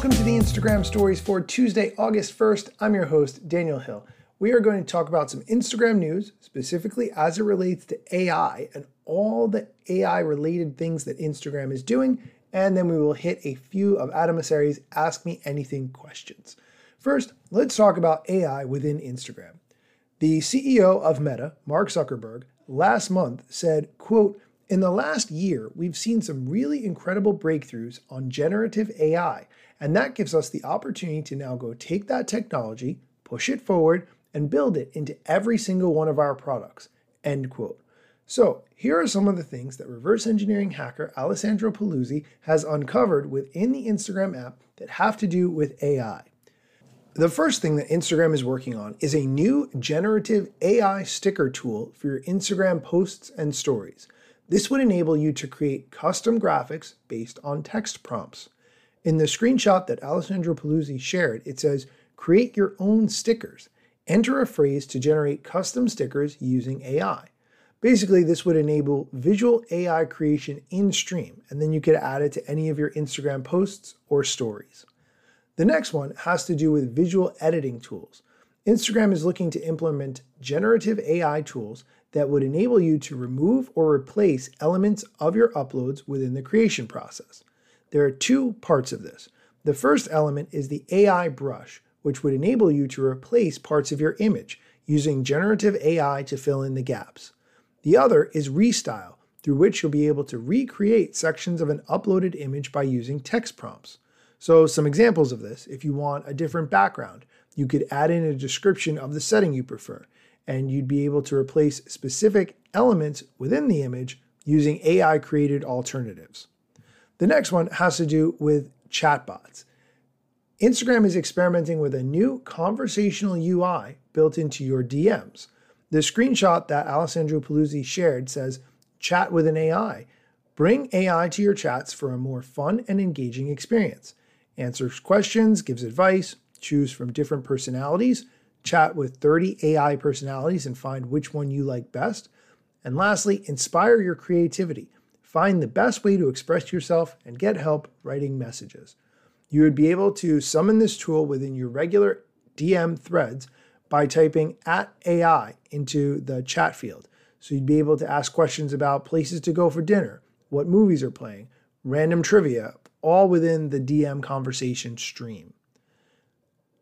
Welcome to the Instagram stories for Tuesday, August 1st. I'm your host, Daniel Hill. We are going to talk about some Instagram news, specifically as it relates to AI and all the AI related things that Instagram is doing. And then we will hit a few of Adam Ask Me Anything questions. First, let's talk about AI within Instagram. The CEO of Meta, Mark Zuckerberg, last month said, quote, in the last year, we've seen some really incredible breakthroughs on generative AI, and that gives us the opportunity to now go take that technology, push it forward, and build it into every single one of our products. End quote. So, here are some of the things that reverse engineering hacker Alessandro Paluzzi has uncovered within the Instagram app that have to do with AI. The first thing that Instagram is working on is a new generative AI sticker tool for your Instagram posts and stories. This would enable you to create custom graphics based on text prompts. In the screenshot that Alessandro Paluzzi shared, it says, Create your own stickers. Enter a phrase to generate custom stickers using AI. Basically, this would enable visual AI creation in stream, and then you could add it to any of your Instagram posts or stories. The next one has to do with visual editing tools. Instagram is looking to implement generative AI tools that would enable you to remove or replace elements of your uploads within the creation process. There are two parts of this. The first element is the AI brush, which would enable you to replace parts of your image using generative AI to fill in the gaps. The other is Restyle, through which you'll be able to recreate sections of an uploaded image by using text prompts. So some examples of this, if you want a different background, you could add in a description of the setting you prefer, and you'd be able to replace specific elements within the image using AI created alternatives. The next one has to do with chatbots. Instagram is experimenting with a new conversational UI built into your DMs. The screenshot that Alessandro Paluzzi shared says, Chat with an AI. Bring AI to your chats for a more fun and engaging experience answers questions, gives advice, choose from different personalities, chat with 30 AI personalities and find which one you like best. And lastly, inspire your creativity. Find the best way to express yourself and get help writing messages. You would be able to summon this tool within your regular DM threads by typing at AI into the chat field. So you'd be able to ask questions about places to go for dinner, what movies are playing, random trivia, all within the DM conversation stream.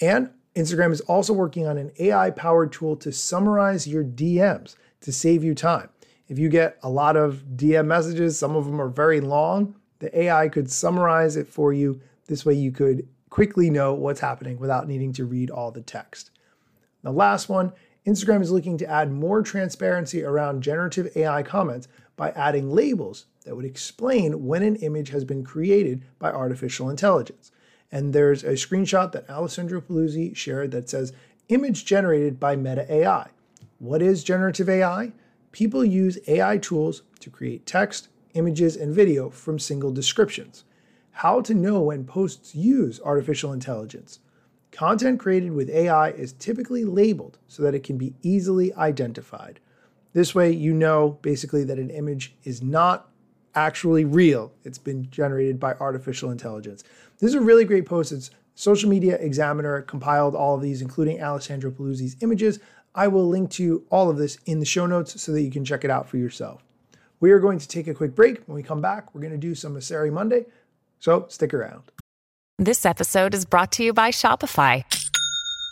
And Instagram is also working on an AI powered tool to summarize your DMs to save you time. If you get a lot of DM messages, some of them are very long, the AI could summarize it for you. This way, you could quickly know what's happening without needing to read all the text. The last one Instagram is looking to add more transparency around generative AI comments by adding labels that would explain when an image has been created by artificial intelligence. And there's a screenshot that Alessandro Paluzzi shared that says, image generated by Meta AI. What is generative AI? People use AI tools to create text, images, and video from single descriptions. How to know when posts use artificial intelligence. Content created with AI is typically labeled so that it can be easily identified. This way, you know basically that an image is not actually real. It's been generated by artificial intelligence. This is a really great post. It's Social Media Examiner compiled all of these, including Alessandro Paluzzi's images. I will link to all of this in the show notes so that you can check it out for yourself. We are going to take a quick break. When we come back, we're going to do some Mosseri Monday. So stick around. This episode is brought to you by Shopify.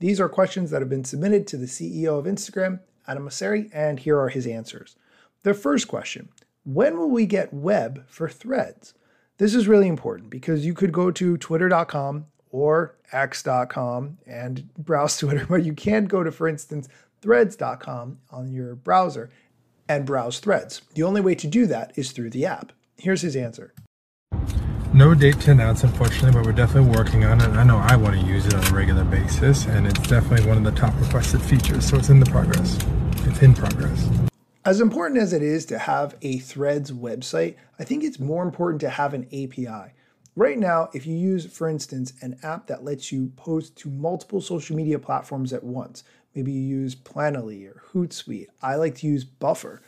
These are questions that have been submitted to the CEO of Instagram, Adam Mosseri, and here are his answers. The first question When will we get web for threads? This is really important because you could go to twitter.com or x.com and browse Twitter, but you can't go to, for instance, threads.com on your browser and browse threads. The only way to do that is through the app. Here's his answer. No date to announce, unfortunately, but we're definitely working on it. I know I want to use it on a regular basis, and it's definitely one of the top requested features, so it's in the progress. It's in progress. As important as it is to have a Threads website, I think it's more important to have an API. Right now, if you use, for instance, an app that lets you post to multiple social media platforms at once, maybe you use Planoly or Hootsuite, I like to use Buffer.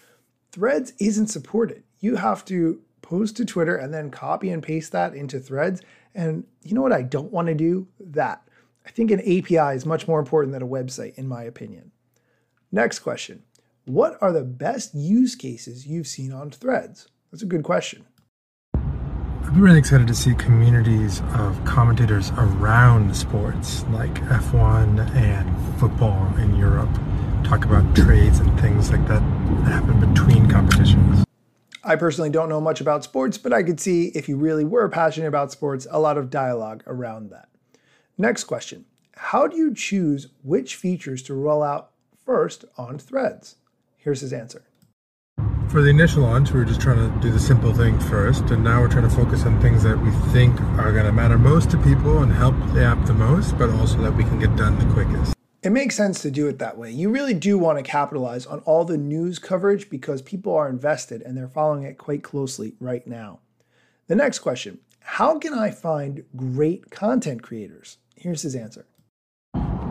Threads isn't supported. You have to post to Twitter and then copy and paste that into Threads. And you know what I don't want to do? That. I think an API is much more important than a website, in my opinion. Next question What are the best use cases you've seen on Threads? That's a good question. I've been really excited to see communities of commentators around sports like F1 and football in Europe talk about trades and things like that that happen between competitions. I personally don't know much about sports, but I could see if you really were passionate about sports, a lot of dialogue around that. Next question How do you choose which features to roll out first on threads? Here's his answer. For the initial launch, we were just trying to do the simple thing first, and now we're trying to focus on things that we think are going to matter most to people and help the app the most, but also that we can get done the quickest. It makes sense to do it that way. You really do want to capitalize on all the news coverage because people are invested and they're following it quite closely right now. The next question How can I find great content creators? Here's his answer.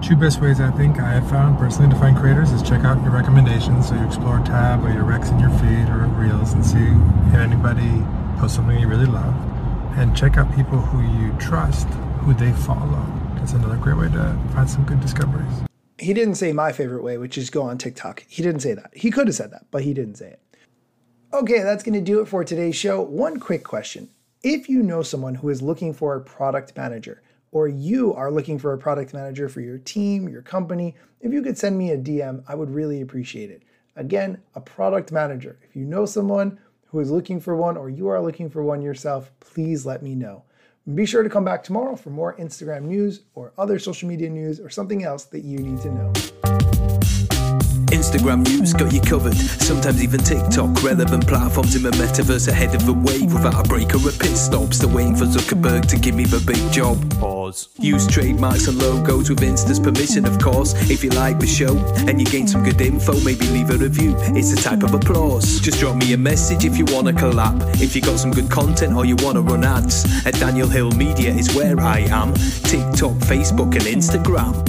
Two best ways I think I have found personally to find creators is check out your recommendations. So you explore tab or your recs in your feed or reels and see if anybody posts something you really love. And check out people who you trust, who they follow. That's another great way to find some good discoveries. He didn't say my favorite way, which is go on TikTok. He didn't say that. He could have said that, but he didn't say it. Okay, that's going to do it for today's show. One quick question. If you know someone who is looking for a product manager, or you are looking for a product manager for your team, your company, if you could send me a DM, I would really appreciate it. Again, a product manager. If you know someone who is looking for one or you are looking for one yourself, please let me know. Be sure to come back tomorrow for more Instagram news or other social media news or something else that you need to know. Instagram news got you covered. Sometimes even TikTok. Relevant platforms in the metaverse ahead of the wave without a break or a pit stop. Still waiting for Zuckerberg to give me the big job. Pause. Use trademarks and logos with Insta's permission, of course. If you like the show and you gain some good info, maybe leave a review. It's a type of applause. Just drop me a message if you want to collab. If you got some good content or you want to run ads, at Daniel Hill Media is where I am. TikTok, Facebook, and Instagram.